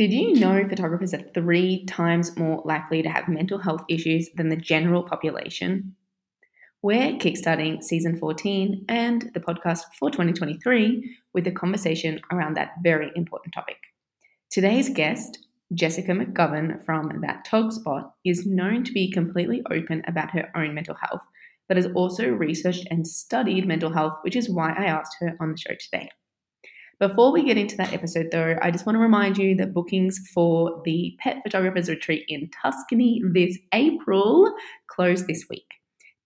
Did you know photographers are three times more likely to have mental health issues than the general population? We're kickstarting season 14 and the podcast for 2023 with a conversation around that very important topic. Today's guest, Jessica McGovern from That Tog Spot, is known to be completely open about her own mental health, but has also researched and studied mental health, which is why I asked her on the show today. Before we get into that episode, though, I just want to remind you that bookings for the Pet Photographers Retreat in Tuscany this April close this week.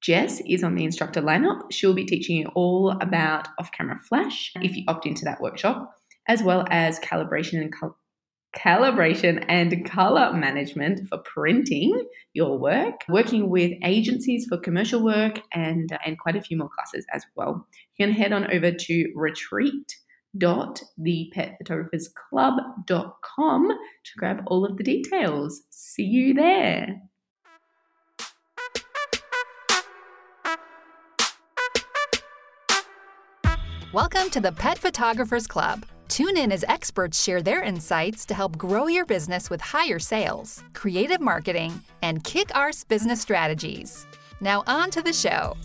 Jess is on the instructor lineup. She'll be teaching you all about off camera flash if you opt into that workshop, as well as calibration and calibration and color management for printing your work, working with agencies for commercial work, and, and quite a few more classes as well. You can head on over to retreat dot thepetphotographersclub.com to grab all of the details. See you there. Welcome to the Pet Photographers Club. Tune in as experts share their insights to help grow your business with higher sales, creative marketing, and kick arse business strategies. Now, on to the show.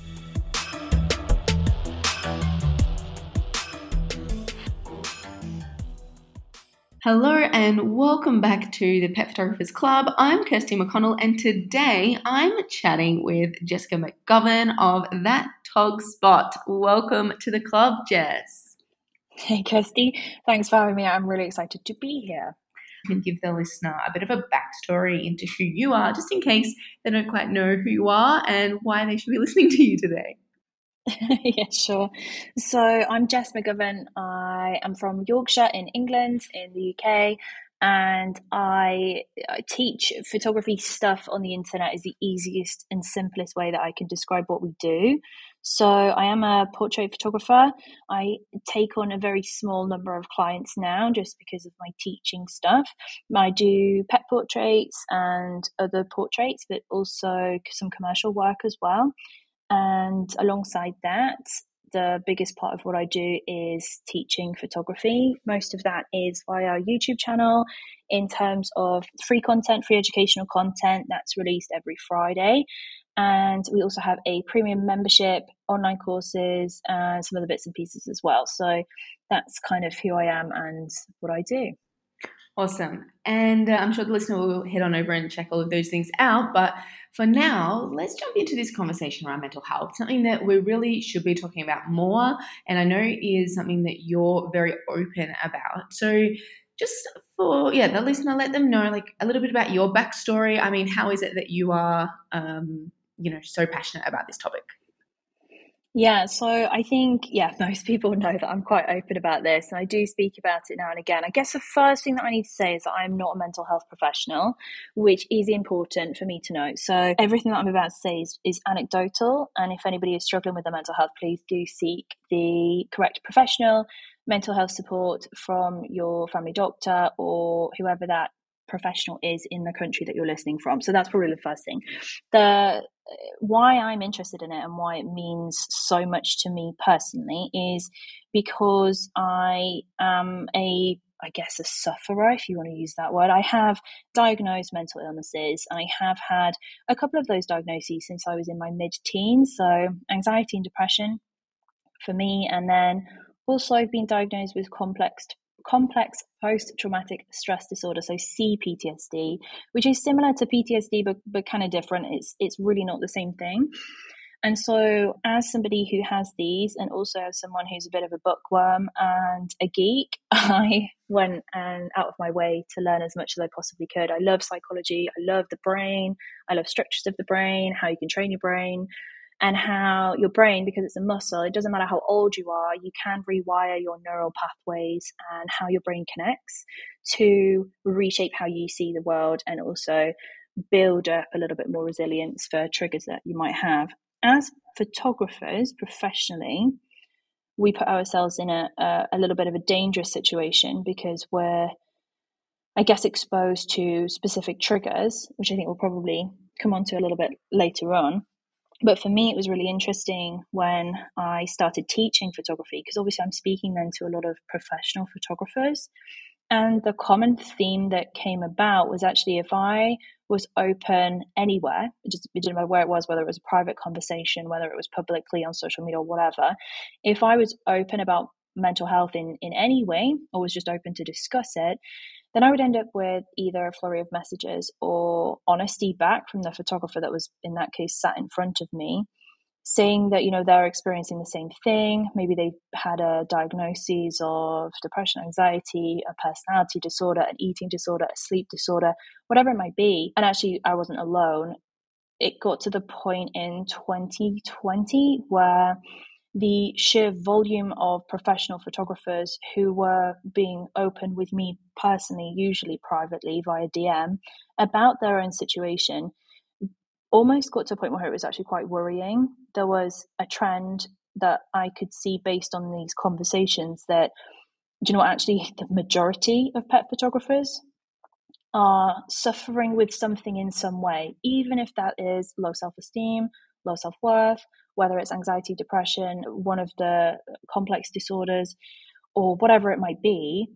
Hello and welcome back to the Pet Photographers Club. I'm Kirsty McConnell and today I'm chatting with Jessica McGovern of That Tog Spot. Welcome to the club, Jess. Hey, Kirsty. Thanks for having me. I'm really excited to be here. You can give the listener a bit of a backstory into who you are, just in case they don't quite know who you are and why they should be listening to you today. yeah, sure. So I'm Jess McGovern. I am from Yorkshire in England, in the UK, and I, I teach photography stuff on the internet is the easiest and simplest way that I can describe what we do. So I am a portrait photographer. I take on a very small number of clients now just because of my teaching stuff. I do pet portraits and other portraits, but also some commercial work as well. And alongside that, the biggest part of what I do is teaching photography. Most of that is via our YouTube channel in terms of free content, free educational content that's released every Friday. And we also have a premium membership, online courses, and some other bits and pieces as well. So that's kind of who I am and what I do. Awesome. And uh, I'm sure the listener will head on over and check all of those things out. But for now, let's jump into this conversation around mental health, something that we really should be talking about more. And I know is something that you're very open about. So, just for yeah the listener let them know like a little bit about your backstory i mean how is it that you are um, you know so passionate about this topic yeah, so I think, yeah, most people know that I'm quite open about this and I do speak about it now and again. I guess the first thing that I need to say is that I'm not a mental health professional, which is important for me to know. So everything that I'm about to say is, is anecdotal. And if anybody is struggling with their mental health, please do seek the correct professional mental health support from your family doctor or whoever that professional is in the country that you're listening from. So that's probably the first thing. The why I'm interested in it and why it means so much to me personally is because I am a I guess a sufferer, if you want to use that word. I have diagnosed mental illnesses I have had a couple of those diagnoses since I was in my mid teens. So, anxiety and depression for me. And then also, I've been diagnosed with complex complex post traumatic stress disorder, so CPTSD, which is similar to PTSD but, but kind of different. It's it's really not the same thing. And so, as somebody who has these, and also as someone who's a bit of a bookworm and a geek, I went and out of my way to learn as much as I possibly could. I love psychology. I love the brain. I love structures of the brain, how you can train your brain and how your brain, because it's a muscle, it doesn't matter how old you are, you can rewire your neural pathways and how your brain connects to reshape how you see the world and also build up a little bit more resilience for triggers that you might have. As photographers professionally, we put ourselves in a, a, a little bit of a dangerous situation because we're, I guess, exposed to specific triggers, which I think we'll probably come on to a little bit later on but for me, it was really interesting when I started teaching photography because obviously I'm speaking then to a lot of professional photographers. And the common theme that came about was actually if I was open anywhere, it just it didn't matter where it was, whether it was a private conversation, whether it was publicly on social media or whatever, if I was open about mental health in, in any way or was just open to discuss it, then I would end up with either a flurry of messages or honesty back from the photographer that was in that case sat in front of me saying that you know they're experiencing the same thing. Maybe they've had a diagnosis of depression anxiety a personality disorder an eating disorder a sleep disorder whatever it might be. And actually i wasn't alone. It got to the point in 2020 where the sheer volume of professional photographers who were being open with me personally usually privately via dm about their own situation almost got to a point where it was actually quite worrying. There was a trend that I could see based on these conversations that, do you know, what, actually the majority of pet photographers are suffering with something in some way, even if that is low self esteem, low self worth, whether it's anxiety, depression, one of the complex disorders, or whatever it might be.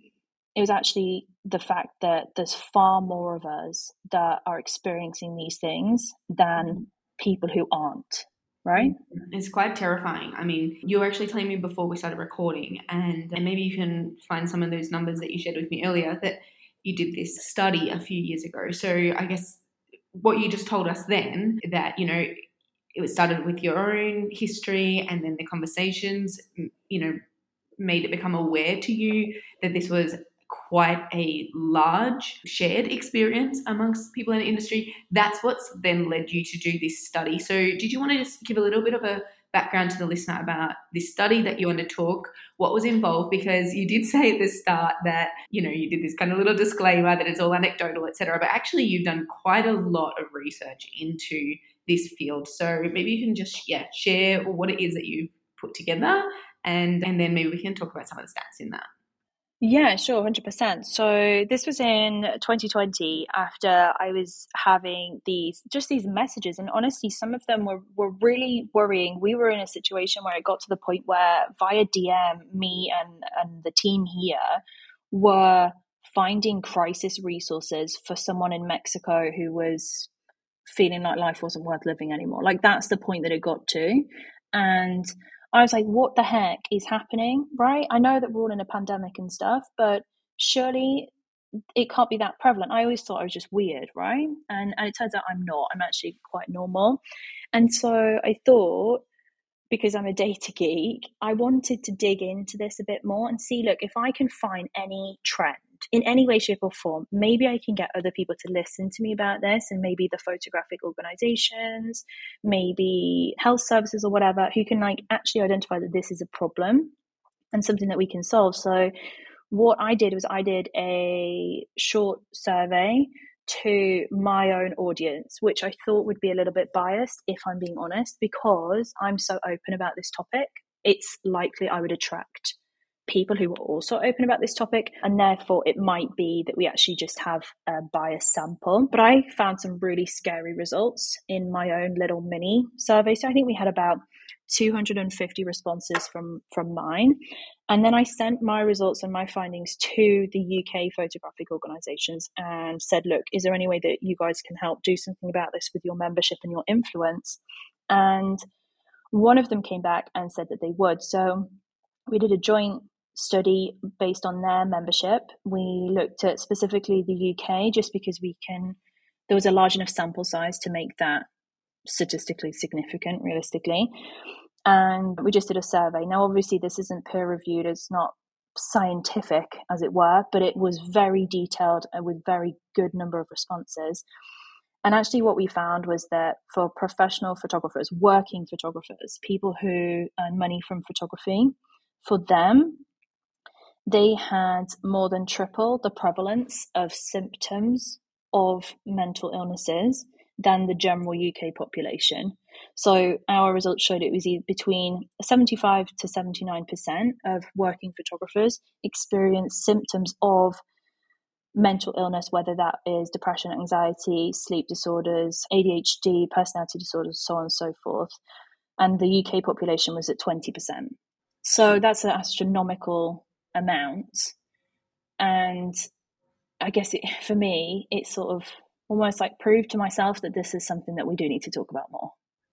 It was actually the fact that there's far more of us that are experiencing these things than mm-hmm. people who aren't right mm-hmm. it's quite terrifying i mean you were actually telling me before we started recording and, and maybe you can find some of those numbers that you shared with me earlier that you did this study a few years ago so i guess what you just told us then that you know it started with your own history and then the conversations you know made it become aware to you that this was quite a large shared experience amongst people in the industry. That's what's then led you to do this study. So, did you want to just give a little bit of a background to the listener about this study that you undertook, what was involved, because you did say at the start that, you know, you did this kind of little disclaimer that it's all anecdotal, etc. But actually you've done quite a lot of research into this field. So maybe you can just yeah, share what it is that you put together and and then maybe we can talk about some of the stats in that. Yeah, sure, 100%. So this was in 2020 after I was having these just these messages and honestly some of them were were really worrying. We were in a situation where it got to the point where via DM me and and the team here were finding crisis resources for someone in Mexico who was feeling like life wasn't worth living anymore. Like that's the point that it got to. And I was like, what the heck is happening? Right? I know that we're all in a pandemic and stuff, but surely it can't be that prevalent. I always thought I was just weird, right? And and it turns out I'm not. I'm actually quite normal. And so I thought because I'm a data geek, I wanted to dig into this a bit more and see look, if I can find any trend in any way, shape, or form, maybe I can get other people to listen to me about this, and maybe the photographic organizations, maybe health services or whatever, who can like actually identify that this is a problem and something that we can solve. So, what I did was I did a short survey to my own audience, which I thought would be a little bit biased, if I'm being honest, because I'm so open about this topic. It's likely I would attract people who are also open about this topic, and therefore it might be that we actually just have a biased sample. But I found some really scary results in my own little mini survey. So I think we had about 250 responses from from mine and then i sent my results and my findings to the uk photographic organizations and said look is there any way that you guys can help do something about this with your membership and your influence and one of them came back and said that they would so we did a joint study based on their membership. We looked at specifically the UK just because we can, there was a large enough sample size to make that statistically significant realistically. And we just did a survey. Now, obviously, this isn't peer reviewed, it's not scientific, as it were, but it was very detailed and with very good number of responses. And actually, what we found was that for professional photographers, working photographers, people who earn money from photography, for them, they had more than triple the prevalence of symptoms of mental illnesses than the general UK population. So our results showed it was between 75 to 79% of working photographers experience symptoms of mental illness, whether that is depression, anxiety, sleep disorders, ADHD, personality disorders, so on and so forth. And the UK population was at 20%. So that's an astronomical amount. and I guess it, for me, it's sort of almost like prove to myself that this is something that we do need to talk about more.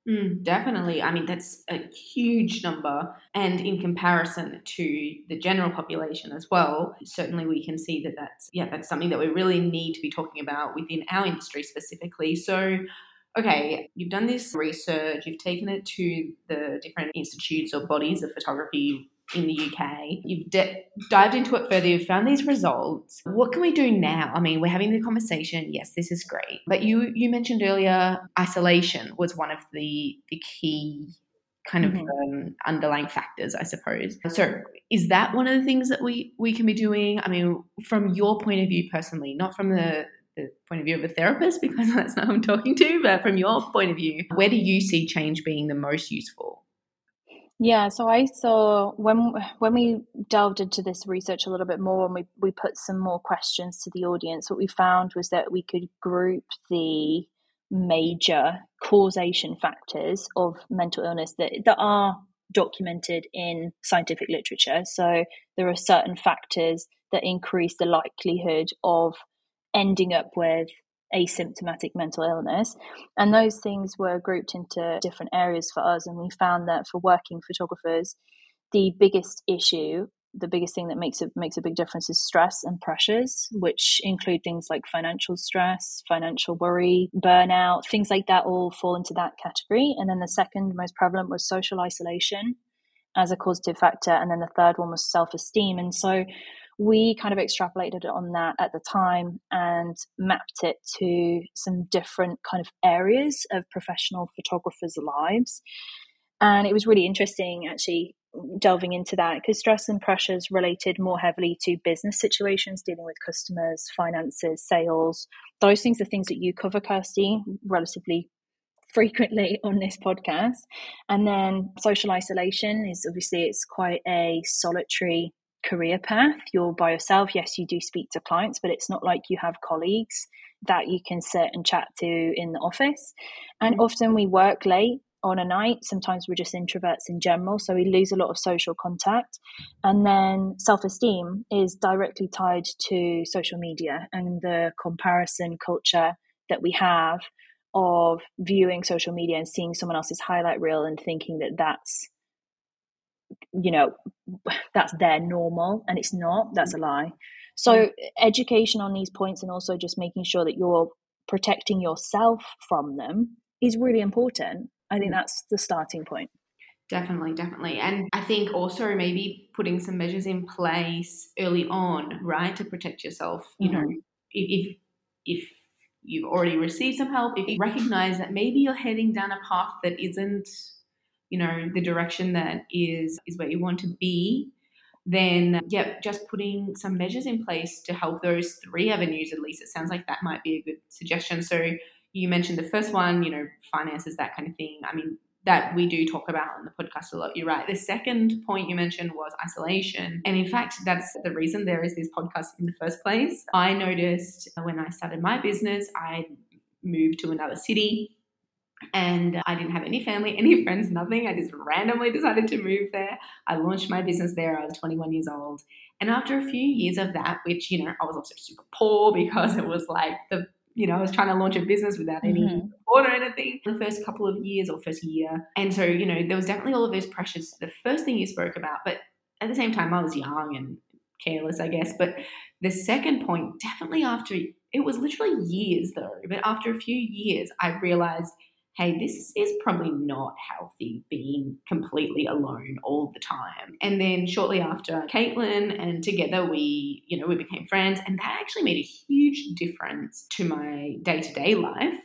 Mm, definitely. I mean, that's a huge number. And in comparison to the general population as well, certainly we can see that that's, yeah, that's something that we really need to be talking about within our industry specifically. So, okay, you've done this research, you've taken it to the different institutes or bodies of photography in the UK. You've de- dived into it further, you've found these results. What can we do now? I mean, we're having the conversation. Yes, this is great. But you you mentioned earlier isolation was one of the the key kind of mm-hmm. um, underlying factors, I suppose. So, is that one of the things that we we can be doing? I mean, from your point of view personally, not from the the point of view of a therapist because that's not who I'm talking to, but from your point of view, where do you see change being the most useful? Yeah, so I saw when when we delved into this research a little bit more and we, we put some more questions to the audience, what we found was that we could group the major causation factors of mental illness that, that are documented in scientific literature. So there are certain factors that increase the likelihood of ending up with asymptomatic mental illness. And those things were grouped into different areas for us. And we found that for working photographers, the biggest issue, the biggest thing that makes it makes a big difference is stress and pressures, which include things like financial stress, financial worry, burnout, things like that all fall into that category. And then the second most prevalent was social isolation as a causative factor. And then the third one was self esteem. And so we kind of extrapolated on that at the time and mapped it to some different kind of areas of professional photographers' lives. And it was really interesting actually delving into that because stress and pressures related more heavily to business situations, dealing with customers, finances, sales. Those things are things that you cover, Kirsty, relatively frequently on this podcast. And then social isolation is obviously it's quite a solitary career path. You're by yourself. Yes, you do speak to clients, but it's not like you have colleagues that you can sit and chat to in the office. And mm-hmm. often we work late on a night. Sometimes we're just introverts in general, so we lose a lot of social contact. And then self esteem is directly tied to social media and the comparison culture that we have of viewing social media and seeing someone else's highlight reel and thinking that that's you know that's their normal and it's not that's a lie so mm. education on these points and also just making sure that you're protecting yourself from them is really important i think mm. that's the starting point Definitely, definitely. And I think also maybe putting some measures in place early on, right, to protect yourself. You mm-hmm. know, if, if you've already received some help, if you recognize that maybe you're heading down a path that isn't you know the direction that is is where you want to be then yeah just putting some measures in place to help those three avenues at least it sounds like that might be a good suggestion so you mentioned the first one you know finances that kind of thing i mean that we do talk about on the podcast a lot. You're right. The second point you mentioned was isolation. And in fact, that's the reason there is this podcast in the first place. I noticed when I started my business, I moved to another city and I didn't have any family, any friends, nothing. I just randomly decided to move there. I launched my business there. I was 21 years old. And after a few years of that, which, you know, I was also super poor because it was like the, you know, I was trying to launch a business without any mm-hmm. support or anything the first couple of years or first year. And so, you know, there was definitely all of those pressures. The first thing you spoke about, but at the same time, I was young and careless, I guess. But the second point, definitely after, it was literally years though, but after a few years, I realized – hey, this is probably not healthy being completely alone all the time. And then shortly after, Caitlin and together we, you know, we became friends, and that actually made a huge difference to my day to day life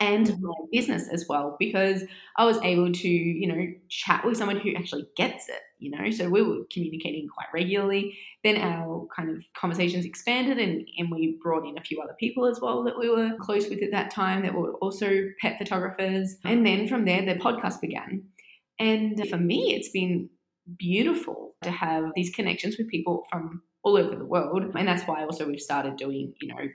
and mm-hmm. my business as well because I was able to, you know, chat with someone who actually gets it, you know. So we were communicating quite regularly. Then our kind of conversations expanded and, and we brought in a few other people as well that we were close with at that time that were also pet photographers. And then from there the podcast began. And for me it's been beautiful to have these connections with people from all over the world. And that's why also we've started doing, you know,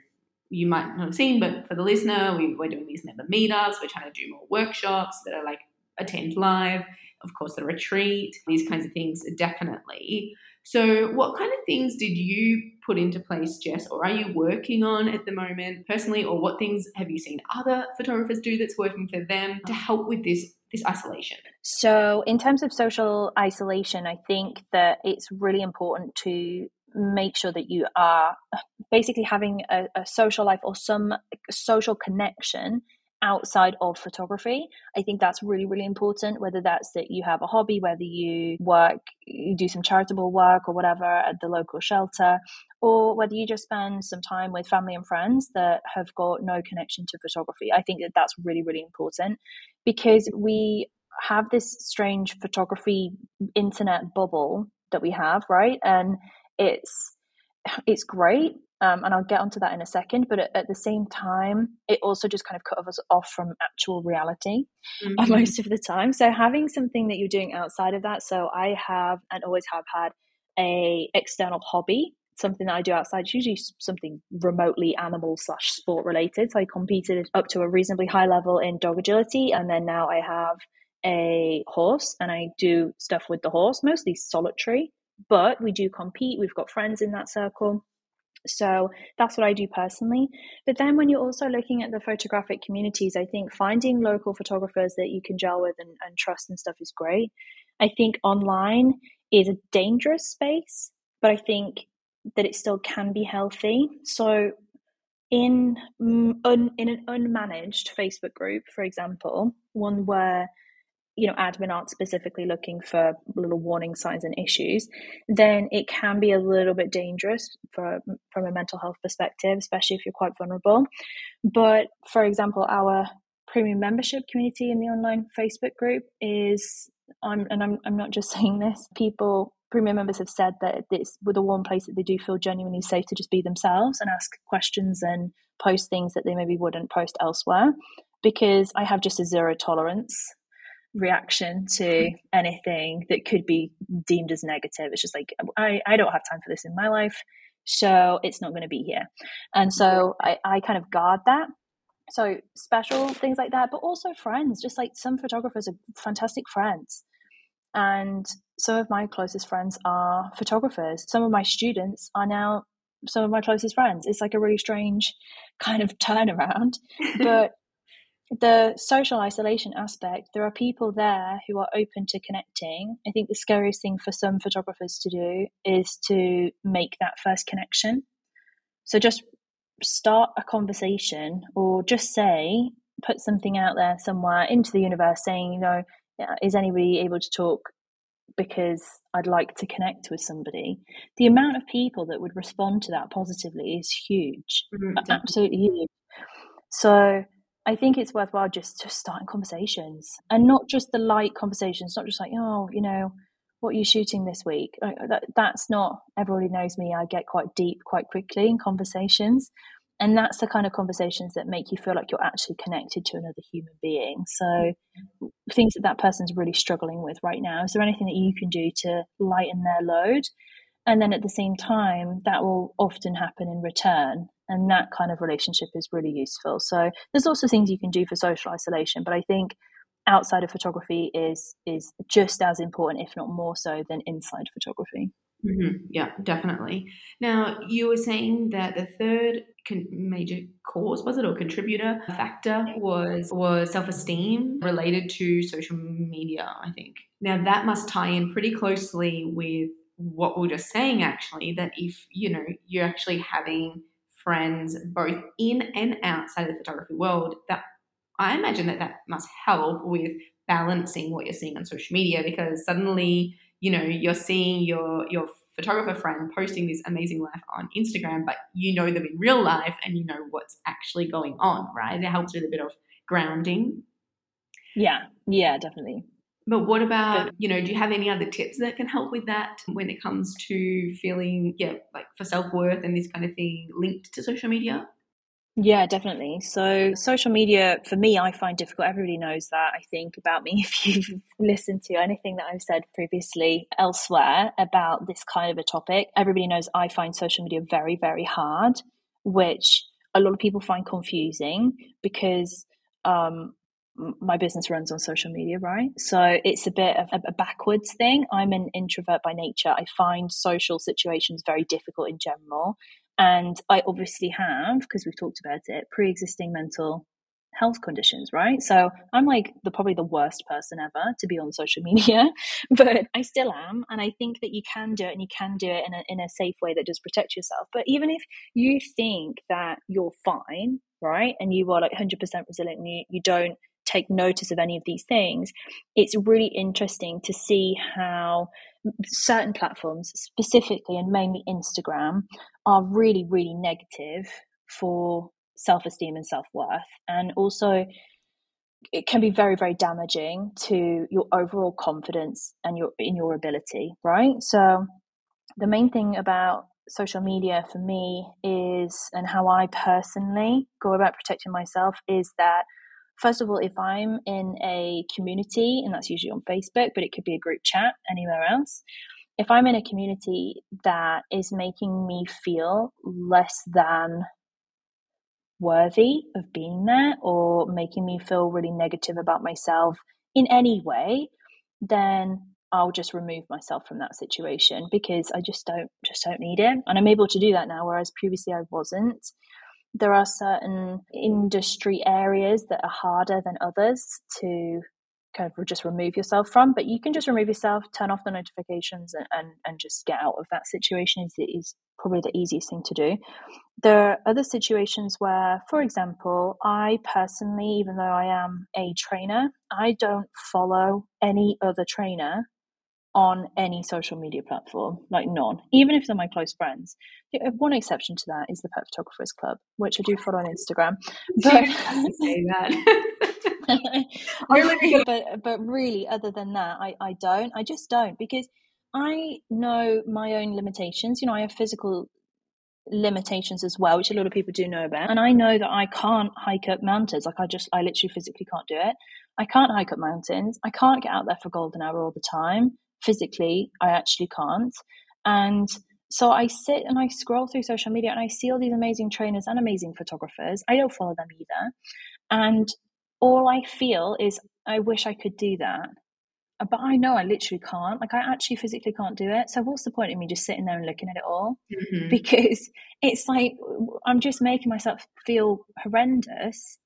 you might not have seen, but for the listener, we, we're doing these member meetups. We're trying to do more workshops that are like attend live. Of course, the retreat, these kinds of things definitely So, what kind of things did you put into place, Jess, or are you working on at the moment personally, or what things have you seen other photographers do that's working for them to help with this this isolation? So, in terms of social isolation, I think that it's really important to make sure that you are basically having a, a social life or some social connection outside of photography. I think that's really, really important, whether that's that you have a hobby, whether you work, you do some charitable work or whatever at the local shelter, or whether you just spend some time with family and friends that have got no connection to photography. I think that that's really, really important because we have this strange photography internet bubble that we have, right? And it's it's great um, and I'll get onto that in a second. But at, at, the same time, it also just kind of cut us off from actual reality mm-hmm. most of the time. So having something that you're doing outside of that. So I have and always have had a external hobby, something that I do outside. It's usually something remotely animal slash sport related. So I competed up to a reasonably high level in dog agility, and then now I have a horse, and I do stuff with the horse, mostly solitary. But we do compete. We've got friends in that circle so that's what I do personally. But then when you're also looking at the photographic communities, I think finding local photographers that you can gel with and, and trust and stuff is great. I think online is a dangerous space, but I think that it still can be healthy. So in un, in an unmanaged Facebook group, for example, one where you know admin aren't specifically looking for little warning signs and issues then it can be a little bit dangerous for, from a mental health perspective especially if you're quite vulnerable. But for example our premium membership community in the online facebook group is I'm, and I'm, I'm not just saying this people premium members have said that it's the one place that they do feel genuinely safe to just be themselves and ask questions and post things that they maybe wouldn't post elsewhere because I have just a zero tolerance reaction to mm. anything that could be deemed as negative. It's just like, I, I don't have time for this in my life, so it's not going to be here. And so I, I kind of guard that. So special things like that, but also friends, just like some photographers are fantastic friends. And some of my closest friends are photographers. Some of my students are now some of my closest friends. It's like a really strange kind of turnaround. But the social isolation aspect, there are people there who are open to connecting. I think the scariest thing for some photographers to do is to make that first connection. So just start a conversation or just say, put something out there somewhere into the universe saying, you know, is anybody able to talk because I'd like to connect with somebody. The amount of people that would respond to that positively is huge, mm-hmm. absolutely huge. So I think it's worthwhile just just starting conversations and not just the light conversations, not just like, oh, you know, what are you shooting this week? Like, uh, that, that's not, everybody knows me. I get quite deep quite quickly in conversations. And that's the kind of conversations that make you feel like you're actually connected to another human being. So, things that that person's really struggling with right now, is there anything that you can do to lighten their load? And then at the same time, that will often happen in return and that kind of relationship is really useful. So there's also things you can do for social isolation but i think outside of photography is is just as important if not more so than inside photography. Mm-hmm. yeah definitely. Now you were saying that the third con- major cause was it or contributor factor was was self-esteem related to social media i think. Now that must tie in pretty closely with what we are just saying actually that if you know you're actually having friends both in and outside of the photography world that I imagine that that must help with balancing what you're seeing on social media because suddenly you know you're seeing your your photographer friend posting this amazing life on Instagram but you know them in real life and you know what's actually going on right? It helps with a bit of grounding. Yeah. Yeah definitely but what about, you know, do you have any other tips that can help with that when it comes to feeling, yeah, like for self worth and this kind of thing linked to social media? Yeah, definitely. So, social media for me, I find difficult. Everybody knows that, I think, about me. If you've listened to anything that I've said previously elsewhere about this kind of a topic, everybody knows I find social media very, very hard, which a lot of people find confusing because um, my business runs on social media, right? So it's a bit of a, backwards thing. I'm an introvert by nature. I find social situations very difficult in general. And I obviously have, because we've talked about it, pre existing mental health conditions, right? So I'm like the probably the worst person ever to be on social media, but I still am, and I think that you can do it, and you can do it in a in a safe way that does protect yourself. But even if you think that you're fine, right, and you are like 100% resilient, and you, you don't take notice of any of these things, it's really interesting to see how certain platforms, specifically and mainly Instagram, are really, really negative for self esteem and self worth. And also, it can be very, very damaging to your overall confidence and your in your ability, right? So, the main thing about social media for me is, and how I personally go about protecting myself is that first of all, if I'm in a community, and that's usually on Facebook, but it could be a group chat anywhere else, if I'm in a community that is making me feel less than worthy of being there or making me feel really negative about myself in any way, then I'll just remove myself from that situation because I just don't just don't need it. And I'm able to do that now, whereas previously I wasn't. There are certain industry areas that are harder than others to kind of just remove yourself from, but you can just remove yourself, turn off the notifications, and, and, and just get out of that situation is, is probably the easiest thing to do. There are other situations where, for example, I personally, even though I am a trainer, I don't follow any other trainer on any social media platform, like none, even if they're my close friends. Uh, one exception to that is the Pet Photographers Club, which I do follow on Instagram. But say that. but but really, other than that, I I don't. I just don't because I know my own limitations. You know, I have physical limitations as well, which a lot of people do know about. And I know that I can't hike up mountains. Like I just, I literally physically can't do it. I can't hike up mountains. I can't get out there for golden hour all the time. Physically, I actually can't. And so I sit and I scroll through social media and I see all these amazing trainers and amazing photographers. I don't follow them either. And all I feel is, I wish I could do that but I know I literally can't. Like I actually physically can't do it. So what's the point of me just sitting there and looking at it all? Mm-hmm. Because it's like I'm just making myself feel horrendous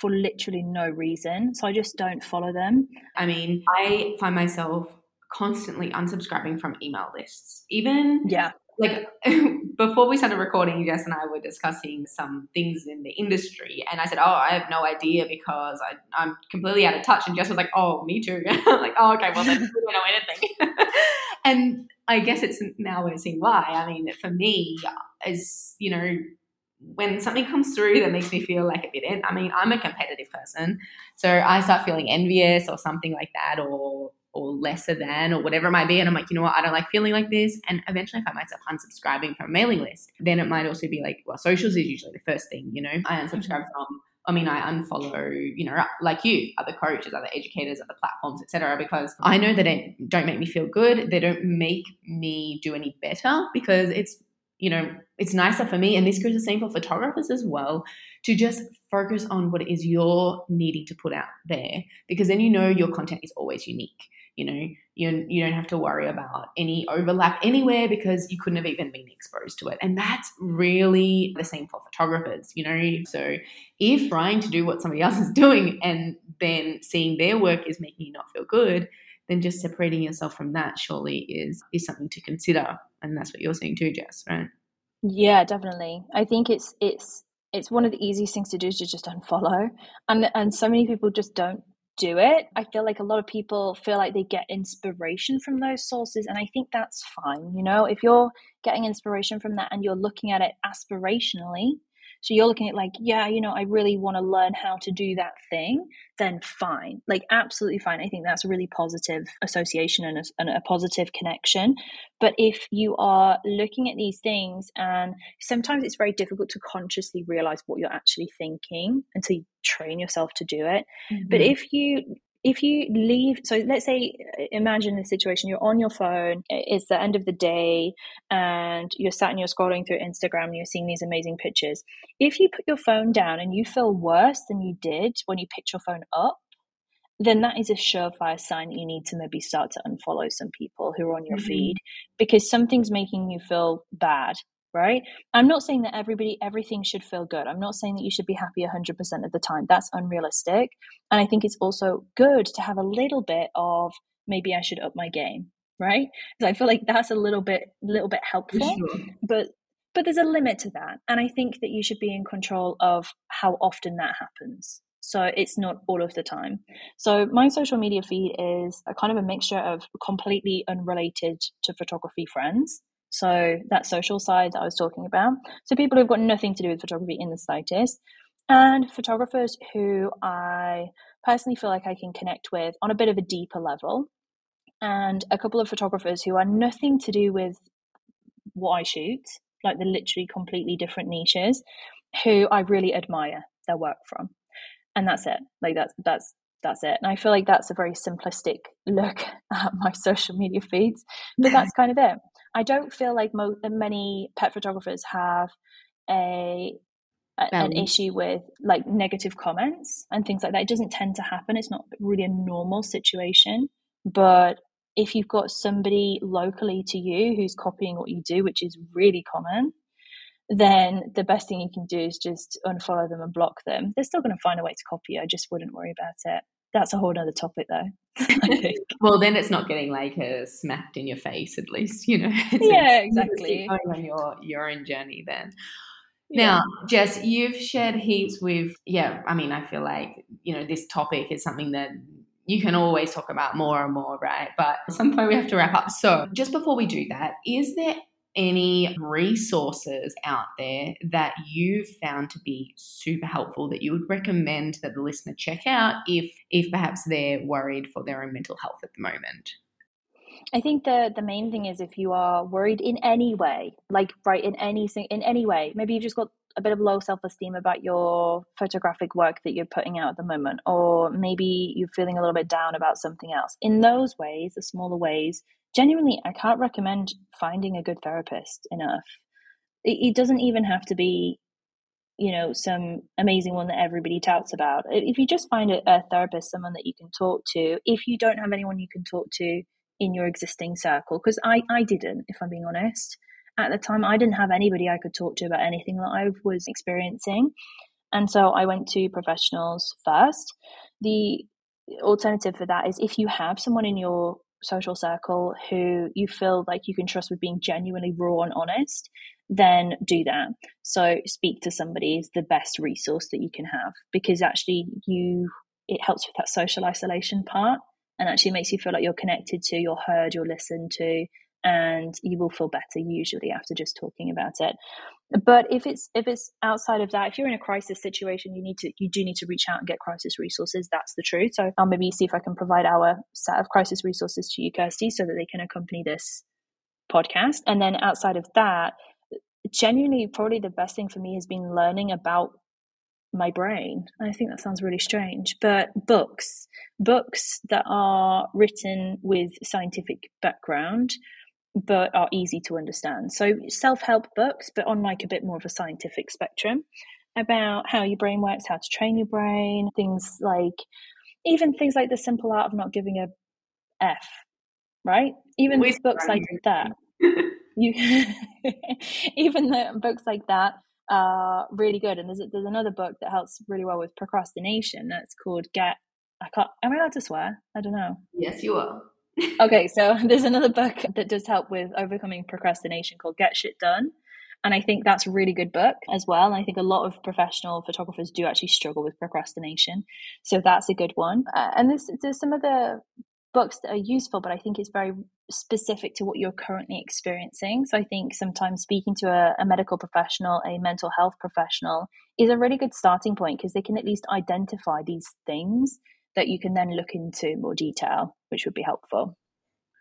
for literally no reason. So I just don't follow them. I mean, I find myself constantly unsubscribing from email lists. Even yeah like before we started recording, Jess and I were discussing some things in the industry, and I said, "Oh, I have no idea because I, am completely out of touch." And Jess was like, "Oh, me too." like, "Oh, okay, well then we don't know anything." and I guess it's now we're seeing why. I mean, for me, as you know, when something comes through that makes me feel like a bit, I mean, I'm a competitive person, so I start feeling envious or something like that, or or lesser than or whatever it might be. And I'm like, you know what, I don't like feeling like this. And eventually I find myself unsubscribing from a mailing list. Then it might also be like, well, socials is usually the first thing, you know, I unsubscribe mm-hmm. from. I mean, I unfollow, you know, like you, other coaches, other educators, other platforms, etc. Because I know that it don't make me feel good. They don't make me do any better because it's you know, it's nicer for me, and this goes the same for photographers as well, to just focus on what it is you're needing to put out there, because then you know your content is always unique you know you, you don't have to worry about any overlap anywhere because you couldn't have even been exposed to it. And that's really the same for photographers you know? So if trying to do what somebody else is doing and then seeing their work is making you not feel good then just separating yourself from that surely is is something to consider. And that's what you're saying too jess right? Yeah definitely. I think it's it's it's one of the easiest things to do is to just unfollow. And and so many people just don't do it. I feel like a lot of people feel like they get inspiration from those sources, and I think that's fine. You know, if you're getting inspiration from that and you're looking at it aspirationally, so you're looking at like, yeah, you know, I really want to learn how to do that thing, then fine. Like, absolutely fine. I think that's a really positive association and a, and a positive connection. But if you are looking at these things, and sometimes it's very difficult to consciously realize what you're actually thinking until you train yourself to do it. Mm-hmm. But if you if you leave so let's say imagine the situation you're on your phone it's the end of the day and you're sat and you're scrolling through instagram and you're seeing these amazing pictures if you put your phone down and you feel worse than you did when you picked your phone up then that is a surefire sign that you need to maybe start to unfollow some people who are on your Mhm. feed because something's making you feel bad, right? I'm not saying that everybody, everything should feel good. I'm not saying that you should be happy 100% of the time. That's unrealistic. And I think it's also good to have a little bit of maybe I should up my game, right? Because I feel like that's a little bit, little bit helpful sure. but but there's a limit to that and i think that you should be in control of how often that happens so it's not all of the time so my social media feed is a kind of a mixture of completely unrelated to photography friends so that social side that i was talking about so people who've got nothing to do with photography in the slightest and photographers who i personally feel like i can connect with on a bit of a deeper level and a couple of photographers who are nothing to do with what I shoot, like the literally completely different niches, who I really admire their work from. And that's it. Like that's that's that's it. And I feel like that's a very simplistic look at my social media feeds, but that's kind of it. I don't feel like mo- many pet photographers have a, a an issue with like negative comments and things like that. It doesn't tend to happen. It's not really a normal situation, but if you've got somebody locally to you who's copying what you do, which is really common, then the best thing you can do is just unfollow them and block them. They're still going to find a way to copy you. I just wouldn't worry about it. That's a whole other topic, though. Well, then it's not getting like uh, smacked in your face, at least, you know. It's a- yeah, exactly. Going on your your own journey, then. Yeah. Now, Jess, you've shared heaps with, yeah, I mean, I feel like, you know, this topic is something that you can always talk about more and more, right? But at some point we have to wrap up. So, just before we do that, is there any resources out there that you've found to be super helpful that you would recommend that the listener check out if if perhaps they're worried for their own mental health at the moment? I think the the main thing is if you are worried in any way, like right in any in any way, maybe you've just got a bit of low self esteem about your photographic work that you're putting out at the moment, or maybe you're feeling a little bit down about something else. In those ways, the smaller ways, genuinely, I can't recommend finding a good therapist enough. It, it doesn't even have to be you know some amazing one that everybody touts about. If you just find a, a therapist someone that you can talk to if you don't have anyone you can talk to in your existing circle because I, I didn't if i'm being honest. At the time i didn't have anybody i could talk to about anything that i was experiencing. And so i went to professionals first. The alternative for that is if you have someone in your social circle who you feel like you can trust with being genuinely raw and honest then do that. So speak to somebody is the best resource that you can have because actually you it helps with that social isolation part and actually makes you feel like you're connected to you're heard you're listened to and you will feel better usually after just talking about it but if it's if it's outside of that if you're in a crisis situation you need to you do need to reach out and get crisis resources. That's the truth. So i'll maybe see if i can provide our set of crisis resources to you kirsty so that they can accompany this podcast. And then outside of that genuinely probably the best thing for me has been learning about my brain. I think that sounds really strange, but books, books that are written with scientific background but are easy to understand. So self-help books but on like a bit more of a scientific spectrum about how your brain works, how to train your brain, things like even things like the simple art of not giving a f, right? Even Which books like you- that you even the books like that are really good and there's, there's another book that helps really well with procrastination that's called get i can't am i allowed to swear i don't know yes, you are. Okay so there's another book that does help with overcoming procrastination called get shit done and i think that's a really good book as well i think a lot of professional photographers do actually struggle with procrastination so that's a good one. Uh, and there's, there's some other books that are useful but i think it's very specific to what you're currently experiencing so i think sometimes speaking to a, a medical professional a mental health professional is a really good starting point because they can at least identify these things that you can then look into more detail which would be helpful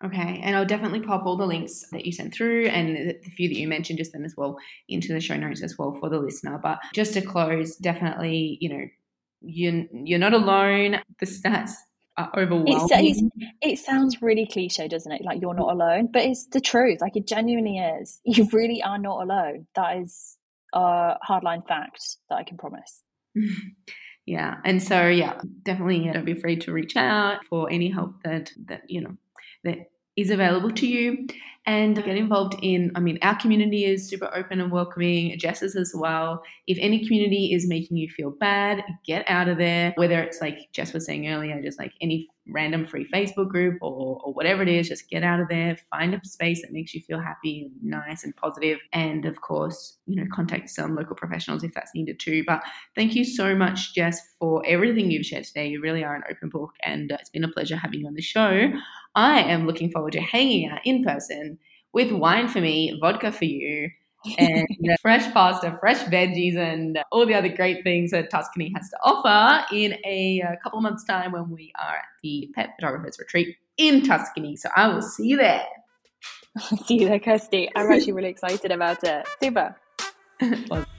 Okay, and I'll definitely pop all the links that you sent through and the few that you mentioned just then as well into the show notes as well for the listener. But just to close, definitely, you know, you you're not alone. The stats are overwhelming. it's, it sounds really cliche, doesn't it? Like you're not alone, but it's the truth. Like it genuinely is. You really are not alone. That is a hardline fact that I can promise. Yeah. And so, yeah, definitely don't be afraid to reach out for any help that, that, you know, that is available to you and get involved in i mean our community is super open and welcoming jess's as well. If any community is making you feel bad get out of there. Whether it's like jess was saying earlier just like any random free facebook group or, or whatever it is just get out of there find a space that makes you feel happy and nice and positive. positive and of course you know contact some local professionals if that's needed too. But thank you so much jess for everything you've shared today. You really are an open book and uh, it's been a pleasure having you on the show. I am looking forward to hanging out in person with wine for me, vodka for you, and fresh pasta, fresh veggies, and all the other great things that Tuscany has to offer in a, a couple of months' time when we are at the Pet Photographers Retreat in Tuscany. So I will see you there. see you there, Kirsty. I'm actually really excited about it. Super.